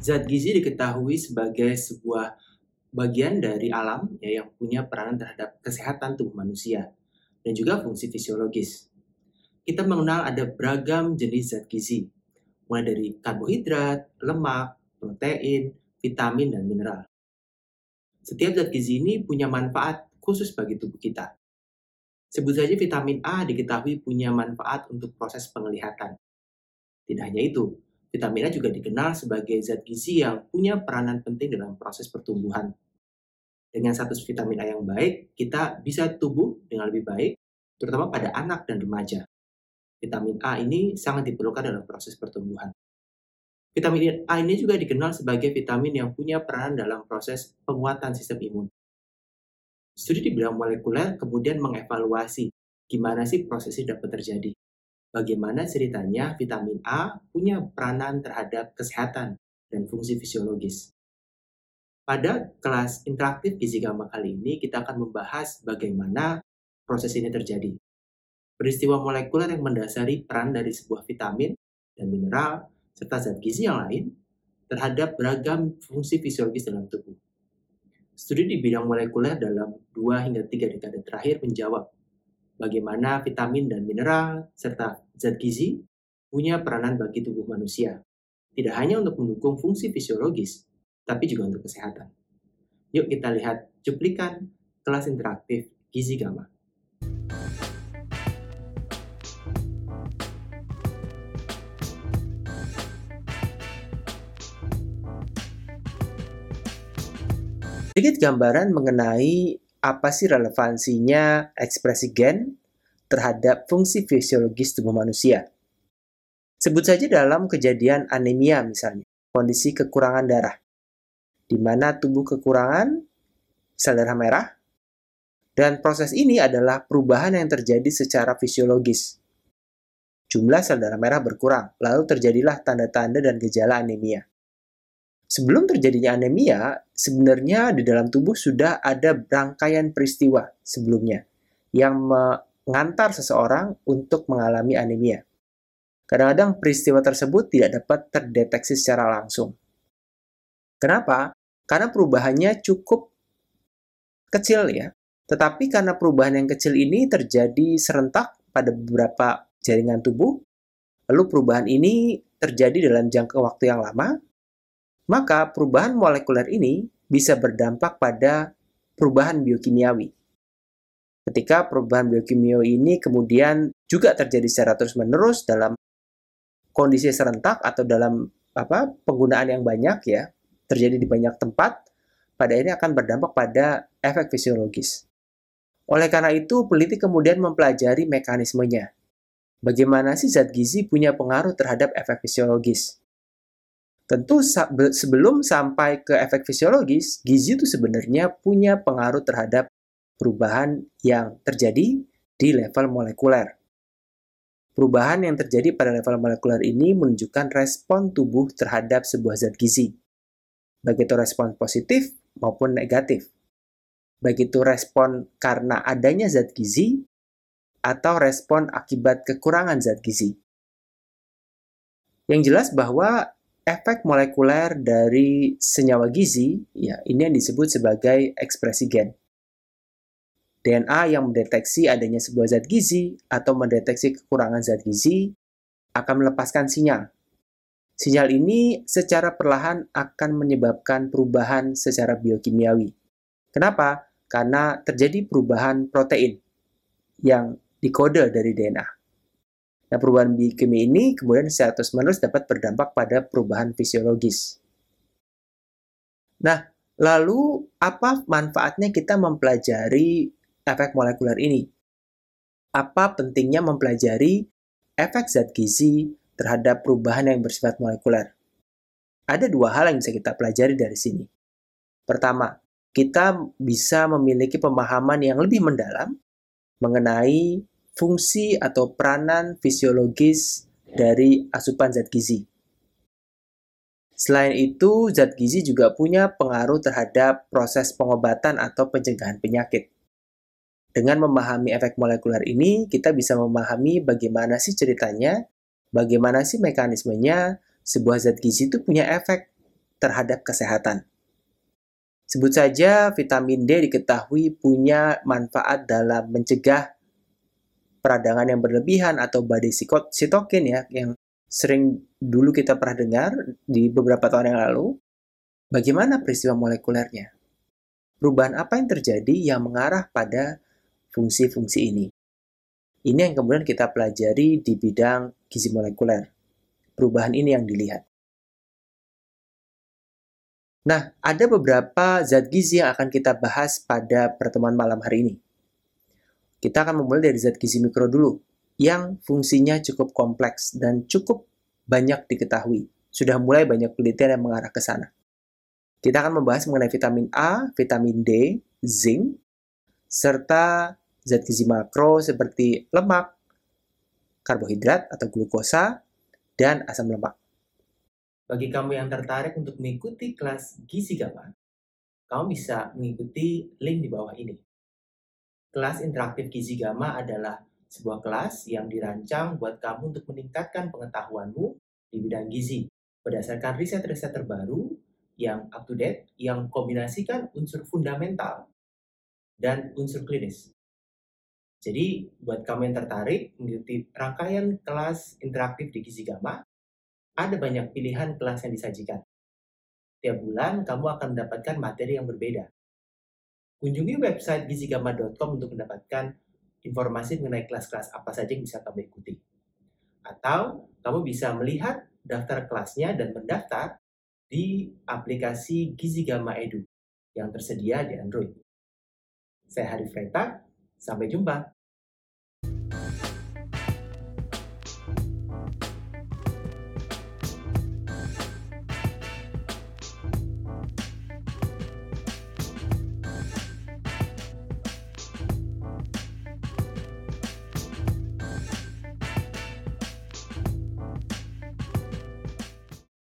Zat gizi diketahui sebagai sebuah bagian dari alam ya, yang punya peranan terhadap kesehatan tubuh manusia dan juga fungsi fisiologis. Kita mengenal ada beragam jenis zat gizi, mulai dari karbohidrat, lemak, protein, vitamin, dan mineral. Setiap zat gizi ini punya manfaat khusus bagi tubuh kita. Sebut saja vitamin A diketahui punya manfaat untuk proses penglihatan. Tidak hanya itu, Vitamin A juga dikenal sebagai zat gizi yang punya peranan penting dalam proses pertumbuhan. Dengan status vitamin A yang baik, kita bisa tumbuh dengan lebih baik, terutama pada anak dan remaja. Vitamin A ini sangat diperlukan dalam proses pertumbuhan. Vitamin A ini juga dikenal sebagai vitamin yang punya peranan dalam proses penguatan sistem imun. Studi di bidang molekuler kemudian mengevaluasi gimana sih proses ini dapat terjadi bagaimana ceritanya vitamin A punya peranan terhadap kesehatan dan fungsi fisiologis. Pada kelas interaktif gizi gamma kali ini, kita akan membahas bagaimana proses ini terjadi. Peristiwa molekuler yang mendasari peran dari sebuah vitamin dan mineral, serta zat gizi yang lain, terhadap beragam fungsi fisiologis dalam tubuh. Studi di bidang molekuler dalam 2 hingga 3 dekade terakhir menjawab bagaimana vitamin dan mineral serta zat gizi punya peranan bagi tubuh manusia. Tidak hanya untuk mendukung fungsi fisiologis, tapi juga untuk kesehatan. Yuk kita lihat cuplikan kelas interaktif Gizi Gamma. Sedikit gambaran mengenai apa sih relevansinya ekspresi gen terhadap fungsi fisiologis tubuh manusia. Sebut saja dalam kejadian anemia misalnya, kondisi kekurangan darah, di mana tubuh kekurangan sel darah merah, dan proses ini adalah perubahan yang terjadi secara fisiologis. Jumlah sel darah merah berkurang, lalu terjadilah tanda-tanda dan gejala anemia. Sebelum terjadinya anemia, sebenarnya di dalam tubuh sudah ada rangkaian peristiwa sebelumnya yang mengantar seseorang untuk mengalami anemia. Kadang-kadang peristiwa tersebut tidak dapat terdeteksi secara langsung. Kenapa? Karena perubahannya cukup kecil ya. Tetapi karena perubahan yang kecil ini terjadi serentak pada beberapa jaringan tubuh, lalu perubahan ini terjadi dalam jangka waktu yang lama, maka perubahan molekuler ini bisa berdampak pada perubahan biokimiawi. Ketika perubahan biokimiawi ini kemudian juga terjadi secara terus-menerus dalam kondisi serentak atau dalam apa penggunaan yang banyak ya, terjadi di banyak tempat, pada ini akan berdampak pada efek fisiologis. Oleh karena itu, peneliti kemudian mempelajari mekanismenya. Bagaimana sih zat gizi punya pengaruh terhadap efek fisiologis? Tentu sebelum sampai ke efek fisiologis, gizi itu sebenarnya punya pengaruh terhadap perubahan yang terjadi di level molekuler. Perubahan yang terjadi pada level molekuler ini menunjukkan respon tubuh terhadap sebuah zat gizi. Baik itu respon positif maupun negatif. Baik itu respon karena adanya zat gizi atau respon akibat kekurangan zat gizi. Yang jelas bahwa efek molekuler dari senyawa gizi, ya ini yang disebut sebagai ekspresi gen. DNA yang mendeteksi adanya sebuah zat gizi atau mendeteksi kekurangan zat gizi akan melepaskan sinyal. Sinyal ini secara perlahan akan menyebabkan perubahan secara biokimiawi. Kenapa? Karena terjadi perubahan protein yang dikode dari DNA. Nah, perubahan biokimia ini kemudian secara terus-menerus dapat berdampak pada perubahan fisiologis. Nah, lalu apa manfaatnya kita mempelajari efek molekuler ini? Apa pentingnya mempelajari efek zat gizi terhadap perubahan yang bersifat molekuler? Ada dua hal yang bisa kita pelajari dari sini. Pertama, kita bisa memiliki pemahaman yang lebih mendalam mengenai fungsi atau peranan fisiologis dari asupan zat gizi. Selain itu, zat gizi juga punya pengaruh terhadap proses pengobatan atau pencegahan penyakit. Dengan memahami efek molekuler ini, kita bisa memahami bagaimana sih ceritanya, bagaimana sih mekanismenya sebuah zat gizi itu punya efek terhadap kesehatan. Sebut saja vitamin D diketahui punya manfaat dalam mencegah peradangan yang berlebihan atau badai sitokin ya yang sering dulu kita pernah dengar di beberapa tahun yang lalu. Bagaimana peristiwa molekulernya? Perubahan apa yang terjadi yang mengarah pada fungsi-fungsi ini? Ini yang kemudian kita pelajari di bidang gizi molekuler. Perubahan ini yang dilihat. Nah, ada beberapa zat gizi yang akan kita bahas pada pertemuan malam hari ini. Kita akan memulai dari zat gizi mikro dulu, yang fungsinya cukup kompleks dan cukup banyak diketahui. Sudah mulai banyak penelitian yang mengarah ke sana. Kita akan membahas mengenai vitamin A, vitamin D, zinc, serta zat gizi makro seperti lemak, karbohidrat atau glukosa, dan asam lemak. Bagi kamu yang tertarik untuk mengikuti kelas Gizi Gamma, kamu bisa mengikuti link di bawah ini. Kelas interaktif Gizi Gamma adalah sebuah kelas yang dirancang buat kamu untuk meningkatkan pengetahuanmu di bidang gizi berdasarkan riset-riset terbaru yang up to date yang kombinasikan unsur fundamental dan unsur klinis. Jadi, buat kamu yang tertarik mengikuti rangkaian kelas interaktif di Gizi Gamma, ada banyak pilihan kelas yang disajikan. Tiap bulan, kamu akan mendapatkan materi yang berbeda. Kunjungi website gizigama.com untuk mendapatkan informasi mengenai kelas-kelas apa saja yang bisa kamu ikuti. Atau, kamu bisa melihat daftar kelasnya dan mendaftar di aplikasi Gizi Gama Edu yang tersedia di Android. Saya Harif Reta, sampai jumpa.